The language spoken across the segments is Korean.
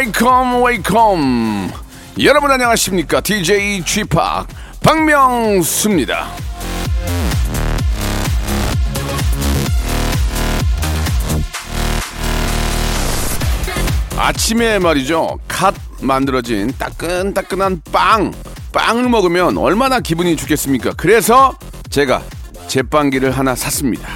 Welcome, welcome. 여러분 안녕하십니까? DJ p 박명수입니다. 아침에 말이죠. 갓 만들어진 따끈따끈한 빵. 빵을 먹으면 얼마나 기분이 좋겠습니까? 그래서 제가 제빵기를 하나 샀습니다.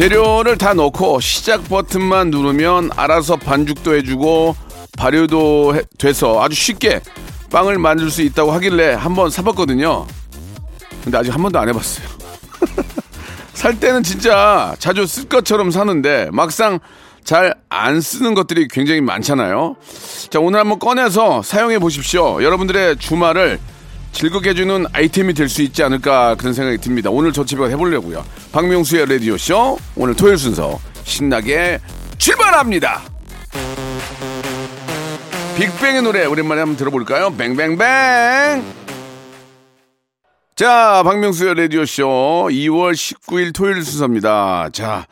재료를 다 넣고 시작 버튼만 누르면 알아서 반죽도 해주고 발효도 해- 돼서 아주 쉽게 빵을 만들 수 있다고 하길래 한번 사봤거든요. 근데 아직 한 번도 안 해봤어요. 살 때는 진짜 자주 쓸 것처럼 사는데 막상 잘 안 쓰는 것들이 굉장히 많잖아요. 자, 오늘 한번 꺼내서 사용해 보십시오. 여러분들의 주말을 즐겁게 해주는 아이템이 될 수 있지 않을까 그런 생각이 듭니다. 오늘 저 집에 해보려고요. 박명수의 라디오쇼 오늘 토요일 순서 신나게 출발합니다. 빅뱅의 노래 오랜만에 한번 들어볼까요? 뱅뱅뱅! 자, 박명수의 라디오쇼 2월 19일 토요일 순서입니다. 자,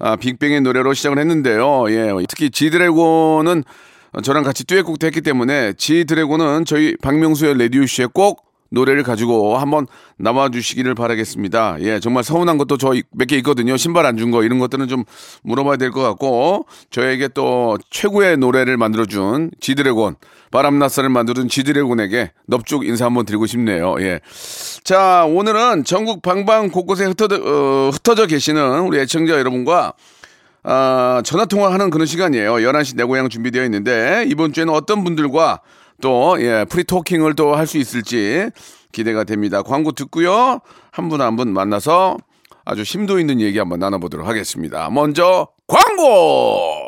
아, 빅뱅의 노래로 시작을 했는데요. 예, 특히 지드래곤은 저랑 같이 듀엣곡도 했기 때문에 지 드래곤은 저희 박명수의 라디오쇼에 꼭 노래를 가지고 한번 나와주시기를 바라겠습니다. 예, 정말 서운한 것도 저 몇 개 있거든요. 신발 안 준 거 이런 것들은 좀 물어봐야 될 것 같고 저에게 또 최고의 노래를 만들어준 지드래곤 바람나스를 만들어준 지드래곤에게 넙죽 인사 한번 드리고 싶네요. 예. 자, 오늘은 전국 방방 곳곳에 흩어져, 어, 흩어져 계시는 우리 애청자 여러분과 아, 전화 통화하는 그런 시간이에요. 11시 내 고향 준비되어 있는데 이번 주에는 어떤 분들과 또 예, 프리토킹을 또 할 수 있을지 기대가 됩니다. 광고 듣고요. 한 분 한분 만나서 아주 심도 있는 얘기 한번 나눠보도록 하겠습니다. 먼저 광고!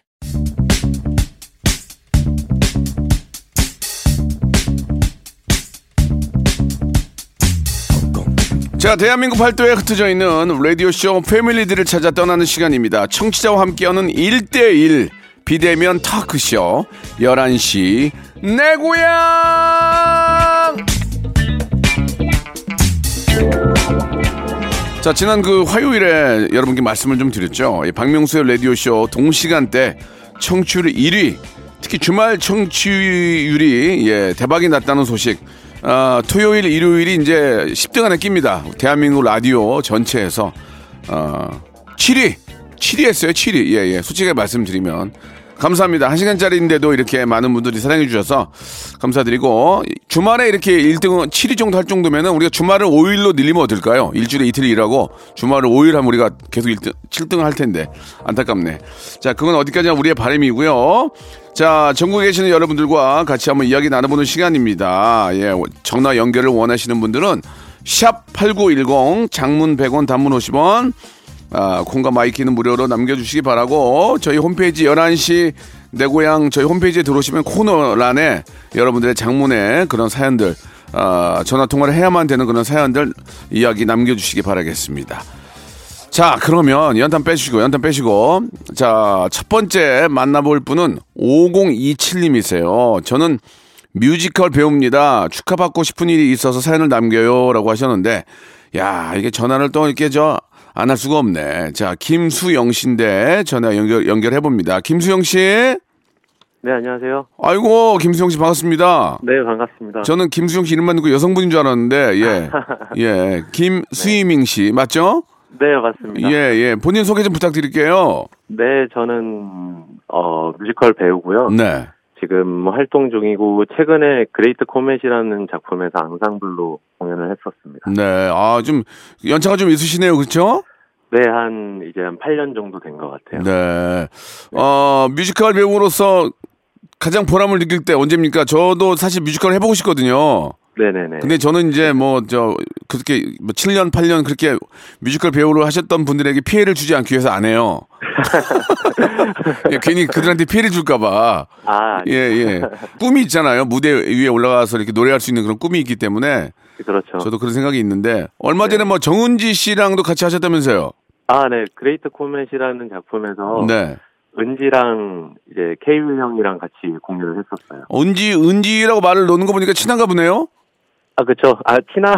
자, 대한민국 팔도에 흩어져 있는 라디오쇼 패밀리들을 찾아 떠나는 시간입니다. 청취자와 함께하는 1대1 비대면 타크쇼 11시 내 고향! 자, 지난 그 화요일에 여러분께 말씀을 좀 드렸죠. 이 박명수의 라디오쇼 동시간대 청취율 1위, 특히 주말 청취율이 예, 대박이 났다는 소식. 아, 토요일, 일요일이 이제 10등 안에 낍니다. 대한민국 라디오 전체에서. 어, 7위! 7위 했어요, 7위. 예, 예. 솔직하게 말씀드리면. 감사합니다. 한 시간짜리인데도 이렇게 많은 분들이 사랑해 주셔서 감사드리고 주말에 이렇게 1등 7위 정도 할 정도면은 우리가 주말을 5일로 늘리면 어떨까요? 일주일에 이틀 일하고 주말을 5일 하면 우리가 계속 1등, 7등을 할 텐데 안타깝네. 자, 그건 어디까지나 우리의 바람이고요. 자, 전국에 계시는 여러분들과 같이 한번 이야기 나눠보는 시간입니다. 예, 전화 연결을 원하시는 분들은 샵8910 장문 100원 단문 50원 아, 콩과 마이케이는 무료로 남겨주시기 바라고 저희 홈페이지 11시 내 고향 저희 홈페이지에 들어오시면 코너란에 여러분들의 장문의 그런 사연들 아, 전화 통화를 해야만 되는 그런 사연들 이야기 남겨주시기 바라겠습니다. 자, 그러면 연탄 빼시고, 연탄 빼시고. 자, 첫 번째 만나볼 분은 5027님이세요. 저는 뮤지컬 배우입니다. 축하받고 싶은 일이 있어서 사연을 남겨요. 라고 하셨는데, 야, 이게 전화를 또 이렇게 저, 안 할 수가 없네. 자, 김수영 씨인데 전화 연결, 연결해봅니다. 김수영 씨. 네, 안녕하세요. 아이고, 김수영 씨 반갑습니다. 네, 반갑습니다. 저는 김수영 씨 이름만 듣고 여성분인 줄 알았는데, 예. 예. 김수이밍 씨, 맞죠? 네, 맞습니다. 예, 예. 본인 소개 좀 부탁드릴게요. 네, 저는 어 뮤지컬 배우고요. 네. 지금 활동 중이고 최근에 그레이트 코멧이라는 작품에서 앙상블로 공연을 했었습니다. 네. 아, 좀 연차가 좀 있으시네요. 그렇죠? 네, 한 이제 한 8년 정도 된 것 같아요. 네. 어, 뮤지컬 배우로서 가장 보람을 느낄 때 언제입니까? 저도 사실 뮤지컬 해보고 싶거든요. 네네네. 근데 저는 이제 뭐 저 그렇게 뭐 7년 8년 그렇게 뮤지컬 배우를 하셨던 분들에게 피해를 주지 않기 위해서 안 해요. 예, 괜히 그들한테 피해를 줄까봐. 아, 예, 예. 꿈이 있잖아요. 무대 위에 올라가서 이렇게 노래할 수 있는 그런 꿈이 있기 때문에 그렇죠. 저도 그런 생각이 있는데 얼마 전에 뭐 정은지 씨랑도 같이 하셨다면서요. 아, 네. 그레이트 코멧이라는 작품에서 네. 은지랑 이제 케이윌 형이랑 같이 공연을 했었어요. 은지, 은지라고 말을 놓는 거 보니까 친한가 보네요? 아, 그쵸. 아, 친하,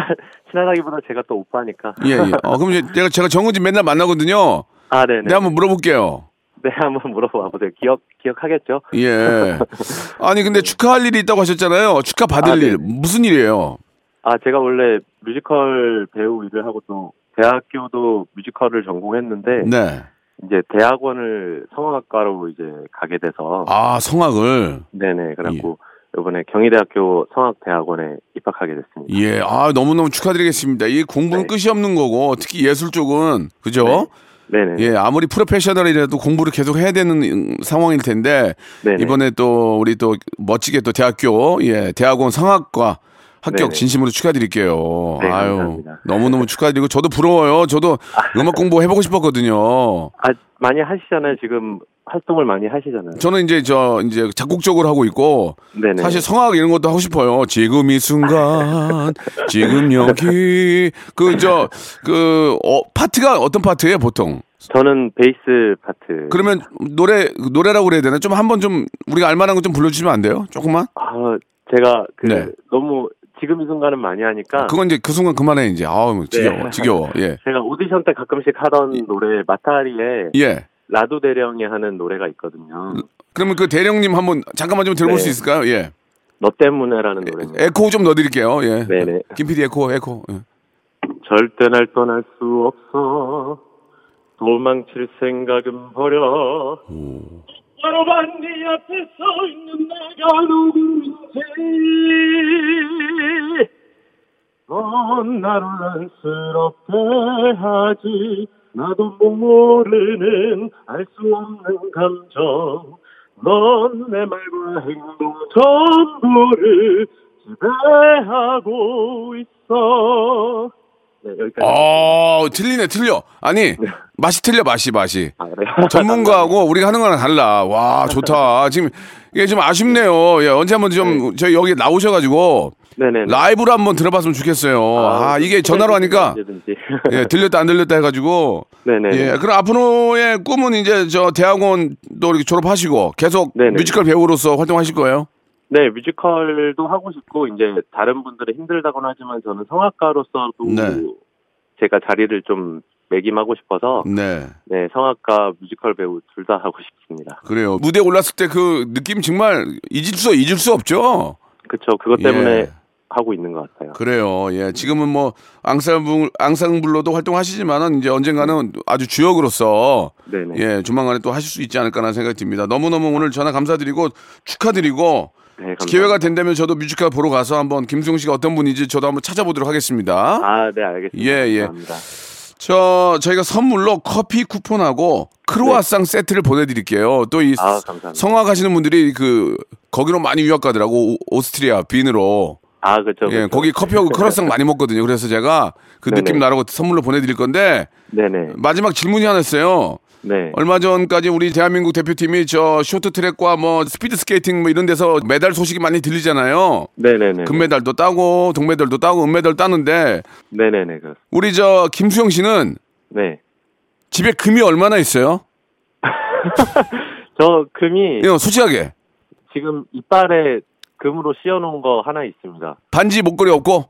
친하다기보다 제가 또 오빠니까. 예, 예. 어, 그럼 이제 제가, 제가 정은지 맨날 만나거든요. 아, 네네. 내가 한번 물어볼게요. 네, 한번 물어봐 보세요. 기억, 기억하겠죠? 예. 아니, 근데 축하할 일이 있다고 하셨잖아요. 축하 받을 아, 네. 일. 무슨 일이에요? 아, 제가 원래 뮤지컬 배우 일을 하고 또 대학교도 뮤지컬을 전공했는데 네. 이제 대학원을 성악학과로 이제 가게 돼서 아, 성악을. 네네 그래갖고 이번에 경희대학교 성악대학원에 입학하게 됐습니다. 예. 아, 너무너무 축하드리겠습니다. 이 공부는 네. 끝이 없는 거고, 특히 예술 쪽은, 그죠? 네 네 예, 아무리 프로페셔널이라도 공부를 계속 해야 되는 음, 상황일 텐데, 네네. 이번에 또 우리 또 멋지게 또 대학교, 예, 대학원 성악과 합격 네네. 진심으로 축하드릴게요. 네, 아유, 감사합니다. 너무너무 축하드리고, 저도 부러워요. 저도 음악 공부 해보고 싶었거든요. 아 많이 하시잖아요. 지금 활동을 많이 하시잖아요. 저는 이제 저, 이제 작곡적으로 하고 있고, 네네 사실 성악 이런 것도 하고 싶어요. 지금 이 순간, 지금 여기. 그, 저, 그, 어, 파트가 어떤 파트예요, 보통? 저는 베이스 파트. 그러면 노래, 노래라고 그래야 되나? 좀 한번 좀, 우리가 알만한 거 좀 불러주시면 안 돼요? 조금만? 아 제가 그 네. 너무 지금 이 순간은 많이 하니까 그건 이제 그 순간 그만해, 이제. 아우, 지겨워, 네. 지겨워. 예. 제가 오디션 때 가끔씩 하던 노래 마타리에 예. 라도 대령이 하는 노래가 있거든요. 그러면 그 대령님 한번 잠깐만 좀 들어볼 네. 수 있을까요? 예. 너 때문에라는 노래입니다. 에코 좀 넣어드릴게요. 예. 네네. 김PD 에코, 에코. 예. 절대 날 떠날 수 없어 도망칠 생각은 버려 바로만 네 앞에 서 있는 내가 누구인지 넌 나를 안쓰럽게 하지 나도 모르는 알 수 없는 감정. 넌 내 말과 행동 전부를 지배하고 있어 네 여기까지 어, 틀리네, 틀려. 아니, 맛이 틀려, 맛이, 맛이. 아, 그래요? 전문가하고 우리가 하는 거랑 달라. 와, 좋다. 지금 이게 좀 아쉽네요. 예, 언제 한번 좀 저희 여기 나오셔가지고 네네 라이브로 한번 들어봤으면 좋겠어요. 아, 이게 전화로 하니까 언제든지. 예, 들렸다 안 들렸다 해가지고 네네 예, 그럼 앞으로의 꿈은 이제 저 대학원 또 이렇게 졸업하시고 계속 네네. 뮤지컬 배우로서 활동하실 거예요? 네, 뮤지컬도 하고 싶고 이제 다른 분들은 힘들다고는 하지만 저는 성악가로서도 네. 제가 자리를 좀 매김하고 싶어서 네, 네, 성악가 뮤지컬 배우 둘 다 하고 싶습니다. 그래요. 무대 에 올랐을 때 그 느낌 정말 잊을 수 잊을 수 없죠. 그렇죠. 그것 때문에 예. 하고 있는 것 같아요. 그래요. 예, 지금은 뭐 앙상블 앙상블로도 활동하시지만은 이제 언젠가는 아주 주역으로서 네네. 예, 조만간에 또 하실 수 있지 않을까라는 생각이 듭니다. 너무 너무 오늘 전화 감사드리고 축하드리고 네. 기회가 된다면 저도 뮤지컬 보러 가서 한번 김수영 씨가 어떤 분인지 저도 한번 찾아보도록 하겠습니다. 아, 네, 알겠습니다. 예, 예. 감사합니다. 저 저희가 선물로 커피 쿠폰하고 크로아상 세트를 보내드릴게요. 또이 네. 아. 성악 하시는 분들이 그 거기로 많이 유학 가더라고 오- 오스트리아 빈으로. 아, 그렇죠. 예, 그렇죠. 거기 커피하고 크로아상 많이 먹거든요. 그래서 제가 그 네네. 느낌 나라고 선물로 보내드릴 건데 네네. 마지막 질문이 하나 있어요. 네. 얼마 전까지 우리 대한민국 대표팀이 저 쇼트트랙과 뭐 스피드 스케이팅 뭐 이런 데서 메달 소식이 많이 들리잖아요. 네네네. 금메달도 따고 동메달도 따고 은메달 따는데 네네네. 그렇습니다. 우리 저 김수영 씨는 네. 집에 금이 얼마나 있어요? 저 금이 예, 솔직하게 지금 이빨에 금으로 씌워놓은 거 하나 있습니다. 반지 목걸이 없고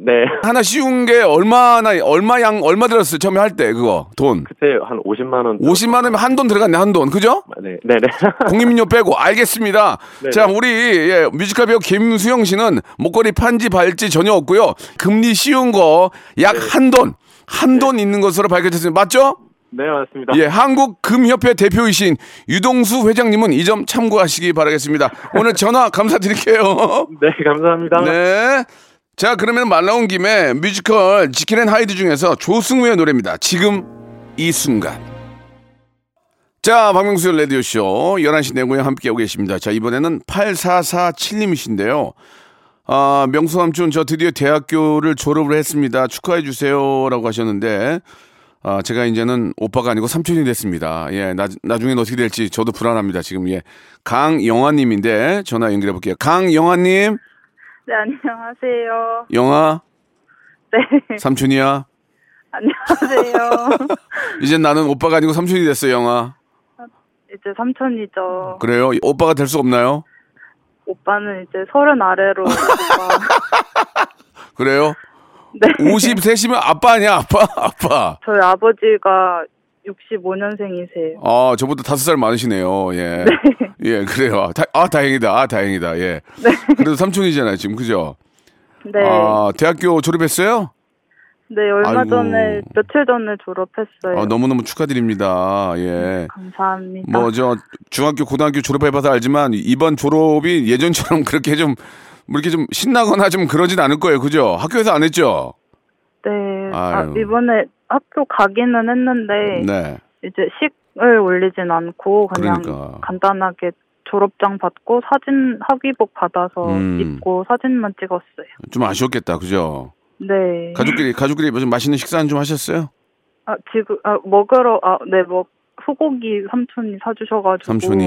네. 하나 씌운 게 얼마나 얼마 양 얼마 들었어요 처음에 할 때 그거 돈 그때 한 50만 원. 50만 원이면 한 돈 들어갔네 한 돈 그죠? 네, 네 네. 공인민요 빼고 알겠습니다. 네네. 자 우리 예, 뮤지컬 배우 김수영 씨는 목걸이 판지 발찌 전혀 없고요 금리 씌운 거 약 한 돈 한 돈 있는 것으로 밝혀졌습니다. 맞죠? 네, 맞습니다. 예, 한국 금협회 대표이신 유동수 회장님은 이 점 참고하시기 바라겠습니다. 오늘 전화 감사드릴게요. 네, 감사합니다. 네. 자, 그러면 말 나온 김에 뮤지컬 지킬앤 하이드 중에서 조승우의 노래입니다. 지금 이 순간. 자, 박명수의 라디오쇼 11시 내 고향에 함께하고 계십니다. 자, 이번에는 8447님이신데요. 아, 명수 삼촌, 저 드디어 대학교를 졸업을 했습니다. 축하해 주세요라고 하셨는데, 아, 제가 이제는 오빠가 아니고 삼촌이 됐습니다. 예, 나, 나중엔 어떻게 될지 저도 불안합니다. 지금, 예. 강영아 님인데, 전화 연결해 볼게요. 강영아 님, 네, 안녕하세요. 영아, 네, 삼촌이야. 안녕하세요. 이제 나는 오빠가 아니고 삼촌이 됐어요, 영아. 이제 삼촌이죠. 그래요? 오빠가 될 수 없나요? 오빠는 이제 서른 아래로. 그래요? 네. 53시면 아빠 아니야, 아빠, 아빠. 저희 아버지가 65년생이세요. 아, 저보다 다섯 살 많으시네요. 예. 예, 그래요. 다, 아, 다행이다. 아, 다행이다. 예. 그래도 삼촌이잖아요, 지금. 그죠? 네. 아, 대학교 졸업했어요? 네, 얼마 아이고. 전에, 며칠 전에 졸업했어요. 아, 너무너무 축하드립니다. 예. 감사합니다. 뭐, 저, 중학교, 고등학교 졸업해 봐서 알지만, 이번 졸업이 예전처럼 그렇게 좀, 뭐 이렇게 좀 신나거나 좀 그러진 않을 거예요. 그죠? 학교에서 안 했죠? 네. 아. 이번에 학교 가기는 했는데, 네. 이제 식을 올리진 않고, 그냥 그러니까. 간단하게 졸업장 받고, 사진, 학위복 받아서 음. 입고 사진만 찍었어요. 좀 아쉬웠겠다. 그죠? 네. 가족끼리, 가족끼리 좀 맛있는 식사는 좀 하셨어요? 아, 지금, 아, 먹으러, 아, 네, 뭐, 소고기 삼촌이 사주셔가지고. 삼촌이.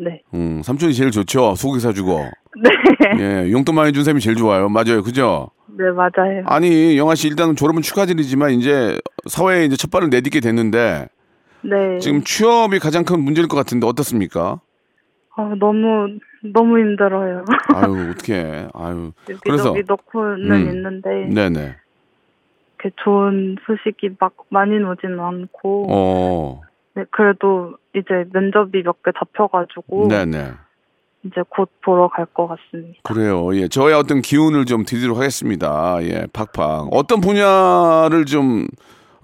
네. 음, 삼촌이 제일 좋죠. 소고기 사주고. 네. 예, 용돈 많이 준 셈이 제일 좋아요. 맞아요. 그죠? 네, 맞아요. 아니, 영아 씨 일단 졸업은 축하드리지만 이제 사회에 이제 첫 발을 내딛게 됐는데 네. 지금 취업이 가장 큰 문제일 것 같은데 어떻습니까? 아, 너무, 너무 힘들어요. 아유, 어떡해. 아유. 여기저기 넣고는 음. 있는데, 네 네. 이렇게 좋은 소식이 막 많이 오지는 않고, 어, 네, 그래도 이제 면접이 몇 개 잡혀가지고, 네네. 이제 곧 보러 갈 것 같습니다. 그래요. 예. 저의 어떤 기운을 좀 드리도록 하겠습니다. 예, 팍팍. 어떤 분야를 좀,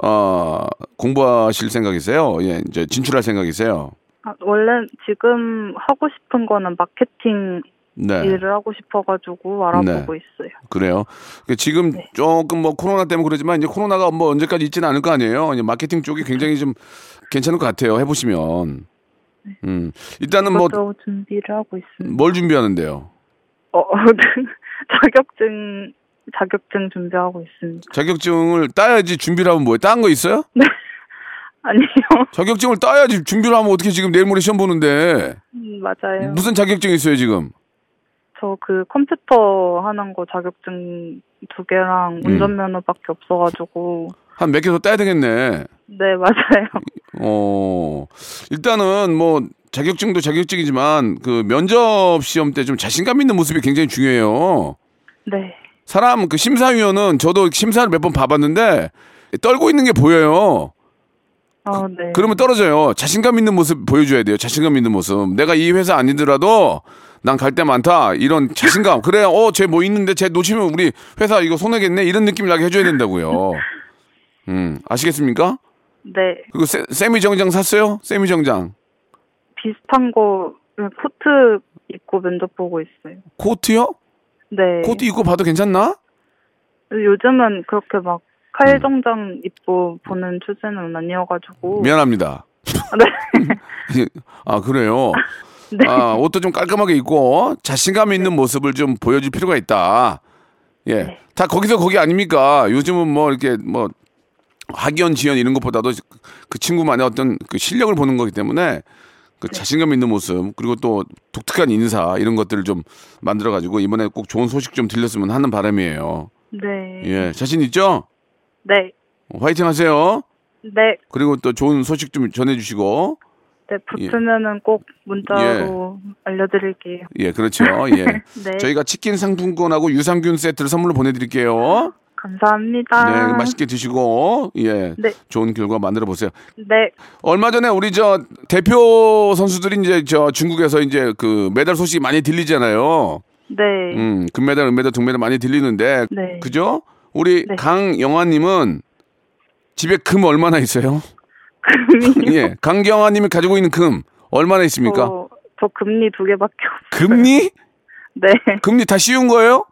어, 공부하실 생각이세요? 예, 이제 진출할 생각이세요? 아, 원래 지금 하고 싶은 거는 마케팅 네. 일을 하고 싶어가지고 알아보고 네. 있어요. 그래요. 그 지금 네. 조금 뭐 코로나 때문에 그러지만 이제 코로나가 뭐 언제까지 있지는 않을 거 아니에요. 이제 마케팅 쪽이 굉장히 좀 괜찮을 것 같아요. 해보시면. 음, 일단은 뭐뭘 준비를 하고 있습니다. 준비하는데요? 어, 자격증 자격증 준비하고 있습니다. 자격증을 따야지 준비를 하면 뭐예요? 딴 거 있어요? 아니요, 자격증을 따야지 준비를 하면 어떻게 지금 내일 모레 시험 보는데 음, 맞아요. 무슨 자격증이 있어요 지금? 저 그 컴퓨터 하는 거 자격증 두 개랑 음. 운전면허밖에 없어가지고 한 몇 개 더 따야 되겠네. 네 맞아요. 어, 일단은 뭐 자격증도 자격증이지만 그 면접 시험 때 좀 자신감 있는 모습이 굉장히 중요해요. 네, 사람 그 심사위원은 저도 심사를 몇 번 봐봤는데 떨고 있는 게 보여요. 어, 네. 그러면 떨어져요. 자신감 있는 모습 보여줘야 돼요. 자신감 있는 모습. 내가 이 회사 아니더라도 난갈데 많다. 이런 자신감. 그래야 어, 쟤 뭐 있는데 쟤 놓치면 우리 회사 이거 손해겠네. 이런 느낌 나게 해줘야 된다고요. 음, 아시겠습니까? 네 그리고 세, 세미 정장 샀어요? 세미 정장. 비슷한 거 코트 입고 면접 보고 있어요. 코트요? 네. 코트 입고 봐도 괜찮나? 요즘은 그렇게 막 칼 정장 입고 보는 추세는 아니어가지고. 미안합니다. 네. 아, 그래요? 네. 아, 옷도 좀 깔끔하게 입고 자신감 있는 모습을 좀 보여줄 필요가 있다. 예. 네. 다 거기서 거기 아닙니까? 요즘은 뭐 이렇게 뭐 학연, 지연 이런 것보다도 그 친구만의 어떤 그 실력을 보는 거기 때문에 그 네. 자신감 있는 모습 그리고 또 독특한 인사 이런 것들을 좀 만들어 가지고 이번에 꼭 좋은 소식 좀 들렸으면 하는 바람이에요. 네. 예. 자신 있죠? 네. 화이팅 하세요. 네. 그리고 또 좋은 소식 좀 전해 주시고 네. 붙으면은 꼭 문자로 알려드릴게요. 예, 그렇죠. 예. 네. 저희가 치킨 상품권하고 유산균 세트를 선물로 보내드릴게요. 감사합니다. 네, 맛있게 드시고 예, 네. 좋은 결과 만들어 보세요. 네. 얼마 전에 우리 저 대표 선수들이 이제 저 중국에서 이제 그 메달 소식이 많이 들리잖아요. 네. 음, 금메달, 은메달, 동메달 많이 들리는데, 네. 그죠? 우리 네. 강영아님은 집에 금 얼마나 있어요? 금이요? 예, 강경아님이 가지고 있는 금 얼마나 있습니까? 저, 저 금리 두 개밖에 없어요. 금리? 네. 금리 다 씌운 거예요?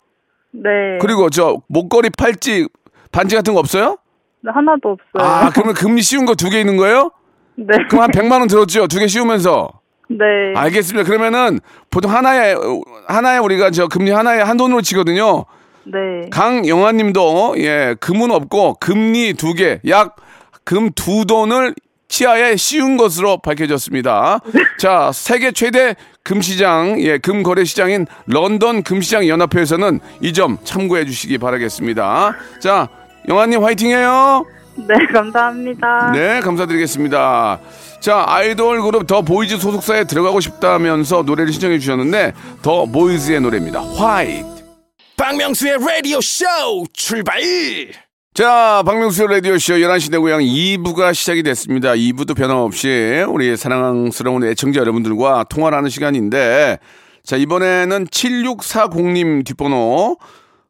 네. 그리고 저 목걸이, 팔찌, 반지 같은 거 없어요? 네, 하나도 없어요. 아, 그러면 금리 씌운 거 두 개 있는 거예요? 네. 그럼 한 100만 원 들었죠? 두 개 씌우면서. 네. 알겠습니다. 그러면은 보통 하나에 하나에 우리가 저 금리 하나에 한 돈으로 치거든요. 네. 강영환님도 예 금은 없고 금리 두 개, 약 금 두 돈을 치아에 씌운 것으로 밝혀졌습니다. 자, 세계 최대 금시장, 예, 금거래 시장인 런던 금시장 연합회에서는 이 점 참고해 주시기 바라겠습니다. 자, 영환님 화이팅해요. 네, 감사합니다. 네, 감사드리겠습니다. 자, 아이돌 그룹 더 보이즈 소속사에 들어가고 싶다면서 노래를 신청해 주셨는데 더 보이즈의 노래입니다. 화이트. 박명수의 라디오 쇼 출발 자, 박명수 라디오쇼 11시 내 고향 2부가 시작이 됐습니다. 2부도 변함없이 우리 사랑스러운 애청자 여러분들과 통화를 하는 시간인데, 자, 이번에는 7640님 뒷번호,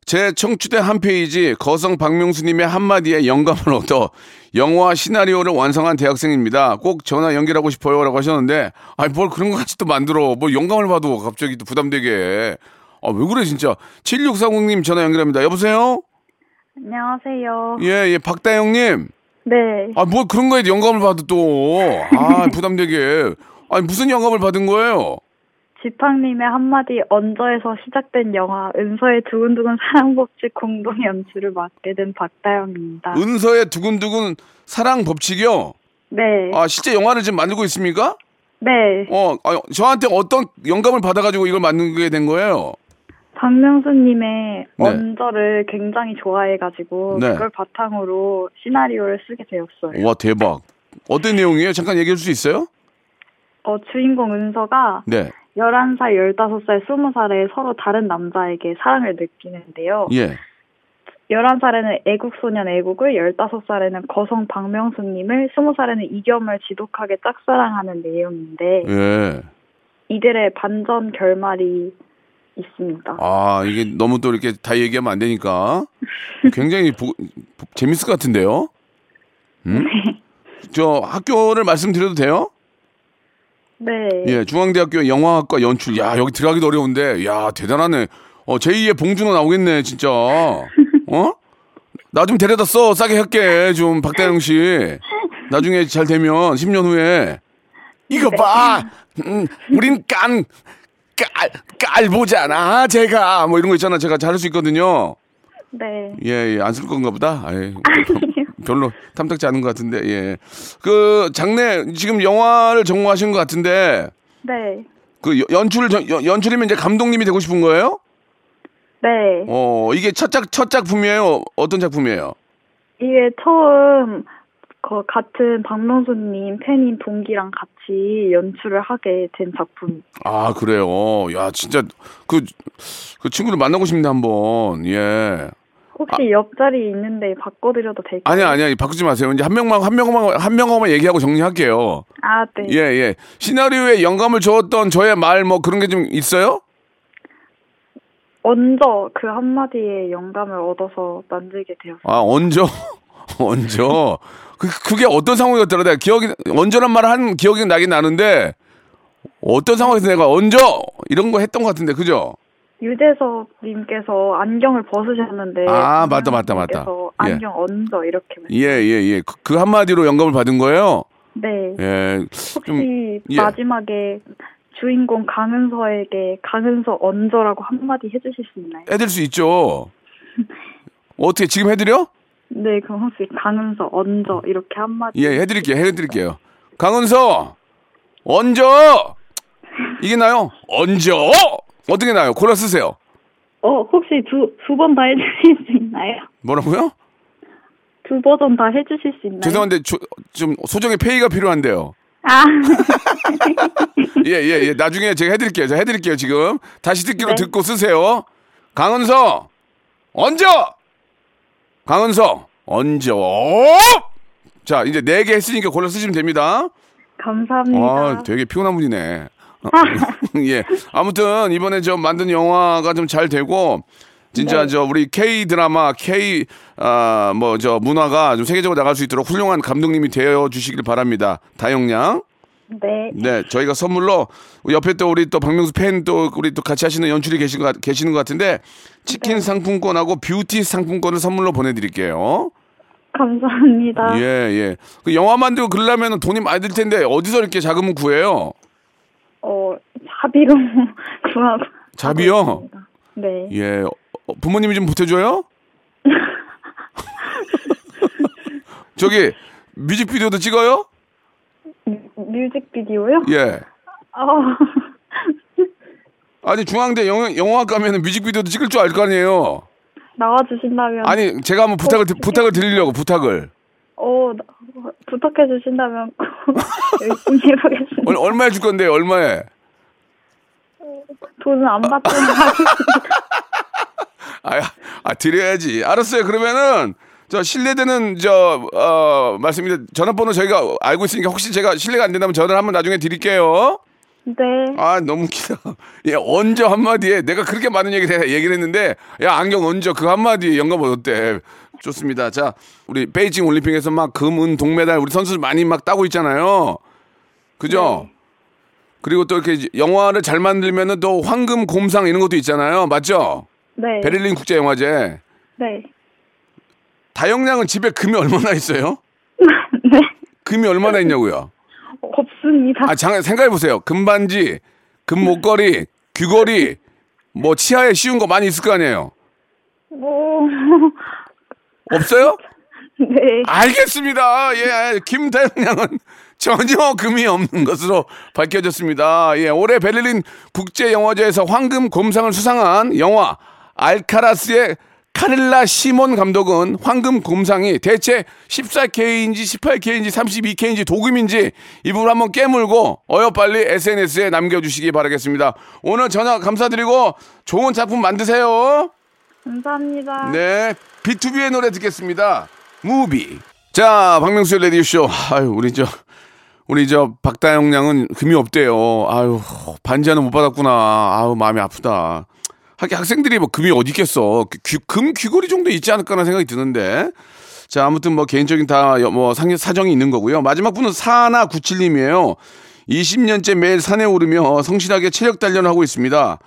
제 청취대 한 페이지 거성 박명수님의 한마디에 영감을 얻어 영화 시나리오를 완성한 대학생입니다. 꼭 전화 연결하고 싶어요. 라고 하셨는데, 아니, 뭘 그런 거 같이 또 만들어. 뭐 영감을 봐도 갑자기 또 부담되게. 아, 왜 그래, 진짜. 7640님 전화 연결합니다. 여보세요? 안녕하세요. 예, 예, 박다영님. 네. 아, 뭐 그런 거에 영감을 받아 또. 아, 부담되게. 아니, 무슨 영감을 받은 거예요? 지팡님의 한마디 언저에서 시작된 영화 은서의 두근두근 사랑법칙 공동 연출을 맡게 된 박다영입니다. 은서의 두근두근 사랑 법칙이요? 네. 아, 실제 영화를 지금 만들고 있습니까? 네. 어, 아, 저한테 어떤 영감을 받아가지고 이걸 만들게 된 거예요? 박명수님의 네. 언저를 굉장히 좋아해가지고 네. 그걸 바탕으로 시나리오를 쓰게 되었어요. 와, 대박. 어떤 내용이에요? 잠깐 얘기해 줄 수 있어요? 어, 주인공 은서가 네. 11살, 15살, 20살에 서로 다른 남자에게 사랑을 느끼는데요. 예. 11살에는 애국소년 애국을, 15살에는 거성 박명수님을, 20살에는 이겸을 지독하게 짝사랑하는 내용인데 예. 이들의 반전 결말이 있습니다. 아, 이게 너무 또 이렇게 다 얘기하면 안 되니까. 굉장히 보- 보- 재밌을 것 같은데요? 음? 저 학교를 말씀드려도 돼요? 네. 예, 중앙대학교 영화학과 연출. 야, 여기 들어가기도 어려운데. 야, 대단하네. 어, 제2의 봉준호 나오겠네, 진짜. 어? 나 좀 데려다 써. 싸게 할게. 좀, 박다영 씨. 나중에 잘 되면, 10년 후에. 이거 봐! 음, 우린 깐, 깔, 깔보잖아, 제가. 뭐 이런 거 있잖아. 제가 잘할 수 있거든요. 네. 예, 예, 안 쓸 건가 보다. 아이, 별로 탐탁지 않은 것 같은데, 예. 그, 장래, 지금 영화를 전공하신 것 같은데, 네. 그 여- 연출 전- 연- 연출이면 이제 감독님이 되고 싶은 거예요? 네. 어 이게 첫 작 첫 작품이에요. 어떤 작품이에요? 이게 처음 그 같은 박명수님 팬인 동기랑 같이 연출을 하게 된 작품. 아 그래요. 야 진짜 그그 친구를 만나고 싶네 한번. 예. 혹시 옆자리 있는데 바꿔드려도 될까요? 아니야 아니야 바꾸지 마세요. 이제 한 명만 한 명만 한 명만 얘기하고 정리할게요. 아, 네. 예 예. 시나리오에 영감을 주었던 저의 말 뭐 그런 게 좀 있어요? 언저 그 한마디에 영감을 얻어서 만들게 되었어요. 아 얹어 얹어. 그 그게 어떤 상황이었더라? 내가 기억이 얹어란 말을 한 기억이 나긴 나는데 어떤 상황에서 내가 얹어 이런 거 했던 것 같은데 그죠? 유재석님께서 안경을 벗으셨는데 아, 맞다, 맞다, 맞다. 예. 안경 얹어 이렇게 말- 예, 예, 예. 그, 그 한마디로 영감을 받은 거예요? 네. 예. 좀, 혹시 예. 마지막에 주인공 강은서에게 강은서 얹어라고 한마디 해주실 수 있나요? 해드릴 수 있죠. 어떻게, 지금 해드려? 네, 그럼 혹시 강은서 얹어 이렇게 한마디. 예, 해드릴게요. 해드릴게요. 강은서! 얹어! 이게 나요? 얹어! 어떻게 나요? 골라 쓰세요. 어, 혹시 두, 두 번 다 해주실 수 있나요? 뭐라고요? 두 버전 다 해주실 수 있나요? 죄송한데, 조- 좀 소정의 페이가 필요한데요. 아, 예, 예, 예. 나중에 제가 해드릴게요. 제가 해드릴게요, 지금. 다시 듣기로 네. 듣고 쓰세요. 강은서, 얹어! 강은서, 얹어! 자, 이제 네 개 했으니까 골라 쓰시면 됩니다. 감사합니다. 아, 되게 피곤한 분이네. 어, 예. 아무튼, 이번에 저 만든 영화가 좀 잘 되고, 진짜 네. 저 우리 K 드라마, K, 아, 뭐 저 문화가 좀 세계적으로 나갈 수 있도록 훌륭한 감독님이 되어 주시길 바랍니다. 다영양. 네. 네, 저희가 선물로 옆에 또 우리 또 박명수 팬 또 우리 또 같이 하시는 연출이 계신 것, 같- 계시는 것 같은데 치킨 상품권하고 뷰티 상품권을 선물로 보내드릴게요. 감사합니다. 예, 예. 그 영화 만들고 그러려면 돈이 많이 들 텐데 어디서 이렇게 자금을 구해요? 어, 자비로 구하고. 자비요? 네. 예. 어, 부모님이 좀 보태줘요? 저기 뮤직비디오도 찍어요? 뮤- 뮤직비디오요? 예. 어, 아니 중앙대 영, 영화 가면은 뮤직비디오도 찍을 줄 알 거 아니에요. 나와주신다면. 아니 제가 한번 부탁을 드- 부탁을 드리려고 부탁을. 어, 나- 부탁해 주신다면 꼭 열심히 해보겠습니다. 얼, 얼마에 줄 건데 얼마에? 돈은 안 받도록 아, 아 드려야지. 알았어요. 그러면은 저 실례되는 저 어, 말씀인데 전화번호 저희가 알고 있으니까 혹시 제가 실례가 안 된다면 전화를 한번 나중에 드릴게요. 네. 아 너무 웃기다. 예, 얹어 한마디에 내가 그렇게 많은 얘기를 해- 얘기를 했는데 야 안경 얹어 그 한마디에 영감 어때? 좋습니다. 자 우리 베이징 올림픽에서 막 금은 동메달 우리 선수들 많이 막 따고 있잖아요. 그죠? 그리고 또 이렇게 영화를 잘 만들면은 또 황금 곰상 이런 것도 있잖아요. 맞죠? 네. 베를린 국제 영화제. 네. 다영양은 집에 금이 얼마나 있어요? 네. 금이 얼마나 있냐고요? 없습니다. 아, 장 생각해 보세요. 금반지, 금목걸이, 귀걸이, 뭐 치아에 씌운 거 많이 있을 거 아니에요. 뭐, 없어요? 네. 알겠습니다. 예, 김다영 양은 전혀 금이 없는 것으로 밝혀졌습니다. 예, 올해 베를린 국제영화제에서 황금 곰상을 수상한 영화 알카라스의 카를라 시몬 감독은 황금 곰상이 대체 14K인지 18K인지 32K인지 도금인지 이 부분 한번 깨물고 어여 빨리 SNS에 남겨주시기 바라겠습니다. 오늘 전화 감사드리고 좋은 작품 만드세요. 감사합니다. 네, B2B의 노래 듣겠습니다. 무비. 자, 박명수의 라디오쇼. 아유, 우리 저, 우리 저, 박다영 양은 금이 없대요. 아유, 반지하는 못 받았구나. 아유, 마음이 아프다. 하긴 학생들이 뭐 금이 어디 있겠어. 귀- 금 귀걸이 정도 있지 않을까라는 생각이 드는데. 자, 아무튼 뭐 개인적인 다뭐 사정이 있는 거고요. 마지막 분은 사나 97님이에요. 20년째 매일 산에 오르며 성실하게 체력 단련을 하고 있습니다.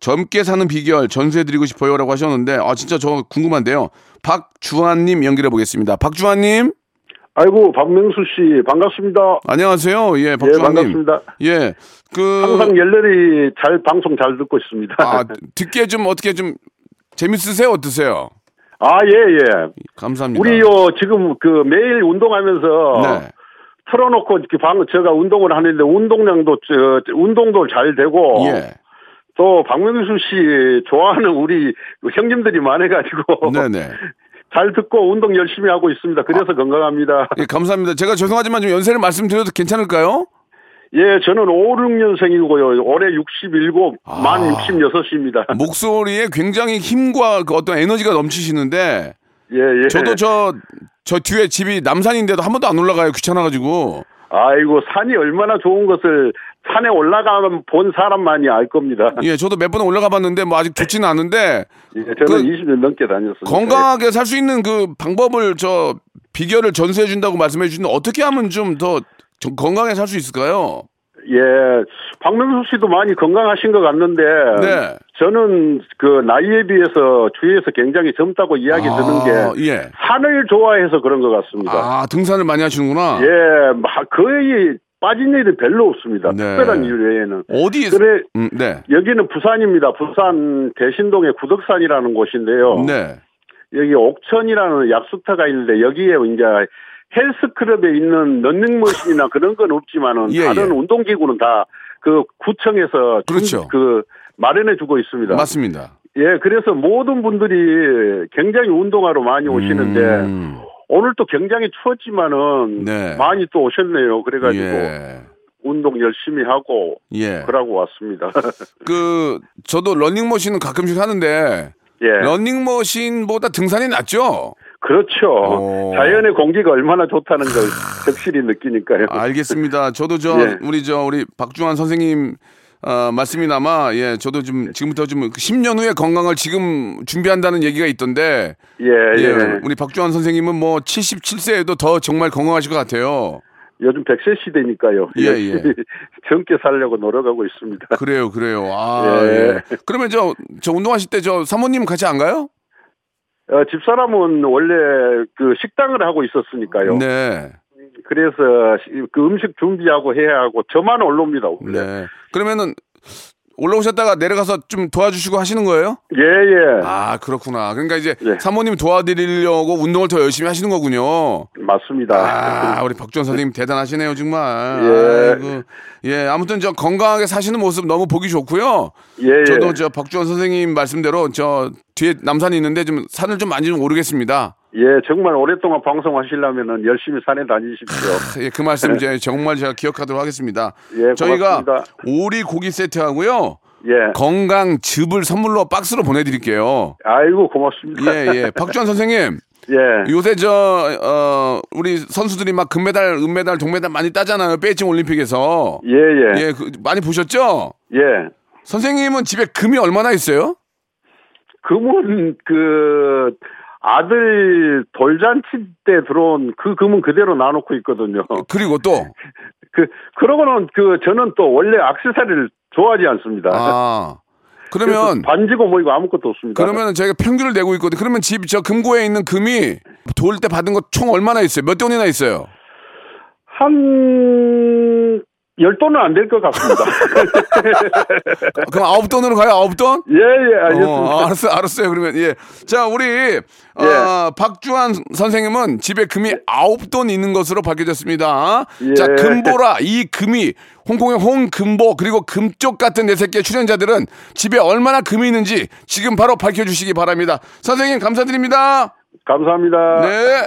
젊게 사는 비결 전수해드리고 싶어요라고 하셨는데 아 진짜 저 궁금한데요. 박주환님 연결해 보겠습니다. 박주환님 아이고 박명수 씨 반갑습니다. 안녕하세요. 예, 예 박주환님. 반갑습니다. 예, 그 항상 열렬히 잘 방송 잘 듣고 있습니다. 아, 듣기에 좀 어떻게 좀 재밌으세요? 어떠세요? 아, 예, 예. 감사합니다. 우리요, 지금 그 매일 운동하면서 네. 틀어놓고 이렇게 방, 제가 운동을 하는데 운동량도, 저, 운동도 잘 되고. 예. 또 박명수 씨 좋아하는 우리 형님들이 많아가지고. 네네. 잘 듣고 운동 열심히 하고 있습니다. 그래서 건강합니다. 예, 감사합니다. 제가 죄송하지만 좀 연세를 말씀드려도 괜찮을까요? 예, 저는 5, 6년생이고요. 올해 67, 아. 만 66입니다. 목소리에 굉장히 힘과 그 어떤 에너지가 넘치시는데 예, 예. 저도 저, 저 뒤에 집이 남산인데도 한 번도 안 올라가요. 귀찮아가지고. 아이고 산이 얼마나 좋은 것을 산에 올라가면 본 사람만이 알 겁니다. 예, 저도 몇 번 올라가 봤는데 뭐 아직 좋지는 않은데 예, 저는 그 20년 넘게 다녔습니다. 건강하게 살 수 있는 그 방법을 저 비결을 전수해 준다고 말씀해 주시는데 어떻게 하면 좀 더 건강하게 살 수 있을까요? 예, 박명수 씨도 많이 건강하신 것 같는데 네. 저는 그 나이에 비해서 주위에서 굉장히 젊다고 이야기 아, 드는 게 예. 산을 좋아해서 그런 것 같습니다. 아, 등산을 많이 하시는구나. 예, 마- 거의 빠진 일이 별로 없습니다. 네. 특별한 이유 외에는. 어디 그래 음, 네. 여기는 부산입니다. 부산 대신동의 구덕산이라는 곳인데요. 네. 여기 옥천이라는 약수터가 있는데 여기에 이제 헬스클럽에 있는 런닝머신이나 그런 건 없지만은 예, 다른 예. 운동기구는 다 그 구청에서 준- 그렇죠. 그 마련해 주고 있습니다. 맞습니다. 예, 그래서 모든 분들이 굉장히 운동하러 많이 오시는데 음, 오늘 또 굉장히 추웠지만은 네. 많이 또 오셨네요. 그래가지고 예. 운동 열심히 하고 예. 그러고 왔습니다. 그 저도 러닝머신은 가끔씩 하는데 예, 러닝머신보다 등산이 낫죠? 그렇죠. 어. 자연의 공기가 얼마나 좋다는 걸 적실히 느끼니까요. 알겠습니다. 저도 저 예. 우리 저 우리 박중환 선생님 어, 말씀이나마 예 저도 좀 지금부터 좀 10년 후에 건강을 지금 준비한다는 얘기가 있던데 예, 예. 우리 박중환 선생님은 뭐 77세에도 더 정말 건강하실 것 같아요. 요즘 100세 시대니까요. 예, 열심히 젊게 살려고 노력하고 있습니다. 그래요, 그래요. 아, 예. 예. 그러면 저, 저 운동하실 때 저 사모님 같이 안 가요? 어, 집사람은 원래 그 식당을 하고 있었으니까요. 네. 그래서 시- 그 음식 준비하고 해야 하고 저만 올라옵니다. 네. 그러면은 올라오셨다가 내려가서 좀 도와주시고 하시는 거예요? 예, 예. 아, 그렇구나. 그러니까 이제 예. 사모님 도와드리려고 운동을 더 열심히 하시는 거군요. 맞습니다. 아, 우리 박주원 선생님 대단하시네요, 정말. 예. 아이고. 예, 아무튼 저 건강하게 사시는 모습 너무 보기 좋고요. 예, 예. 저도 저 박주원 선생님 말씀대로 저 뒤에 남산이 있는데 좀 산을 좀 많이 좀 오르겠습니다. 예, 정말 오랫동안 방송하시려면은 열심히 산에 다니십시오. 예, 그 말씀 이제 정말 제가 기억하도록 하겠습니다. 예, 저희가 고맙습니다. 오리 고기 세트하고요. 예. 건강 즙을 선물로 박스로 보내드릴게요. 아이고, 고맙습니다. 예, 예. 박주원 선생님. 예. 요새 저, 어, 우리 선수들이 막 금메달, 은메달, 동메달 많이 따잖아요. 베이징 올림픽에서. 예, 예. 예, 그, 많이 보셨죠? 예. 선생님은 집에 금이 얼마나 있어요? 금은 그 아들 돌잔치 때 들어온 그 금은 그대로 놔놓고 있거든요. 그리고 또, 그 그러고는 그 저는 또 원래 악세사리를 좋아하지 않습니다. 아, 그러면, 반지고 뭐이고 아무것도 없습니다. 그러면 저희가 평균을 내고 있거든요. 그러면 집 저 금고에 있는 금이 돌 때 받은 거 총 얼마나 있어요? 몇 돈이나 있어요? 한 열 돈은 안 될 것 같습니다. 그럼 아홉 돈으로 가요? 아홉 돈? 예, 예, 알겠습니다. 어, 알았어요, 알았어요. 그러면 예, 자 우리 어, 예. 박주환 선생님은 집에 금이 아홉 돈 있는 것으로 밝혀졌습니다. 예. 자 금보라 이 금이 홍콩의 홍금보 그리고 금쪽 같은 내 새끼 출연자들은 집에 얼마나 금이 있는지 지금 바로 밝혀주시기 바랍니다. 선생님 감사드립니다. 감사합니다. 네.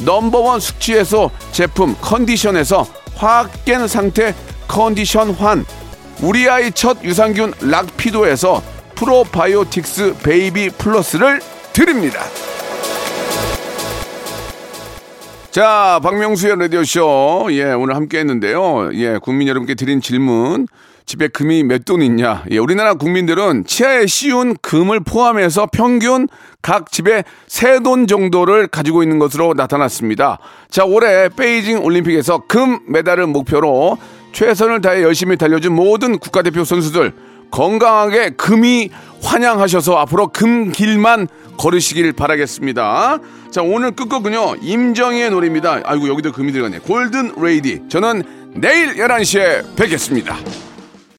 넘버원 숙취해소 제품 컨디션에서 확 깬 상태 컨디션 환 우리 아이 첫 유산균 락피도에서 프로바이오틱스 베이비 플러스를 드립니다. 자, 박명수의 라디오쇼. 예, 오늘 함께 했는데요. 예, 국민 여러분께 드린 질문. 집에 금이 몇 돈 있냐? 예, 우리나라 국민들은 치아에 씌운 금을 포함해서 평균 각 집에 세 돈 정도를 가지고 있는 것으로 나타났습니다. 자, 올해 베이징 올림픽에서 금 메달을 목표로 최선을 다해 열심히 달려준 모든 국가대표 선수들 건강하게 금이 환영하셔서 앞으로 금길만 걸으시길 바라겠습니다. 자, 오늘 끝곡은요, 임정희의 노래입니다. 아이고, 여기도 금이 들어가네. 골든 레이디. 저는 내일 11시에 뵙겠습니다.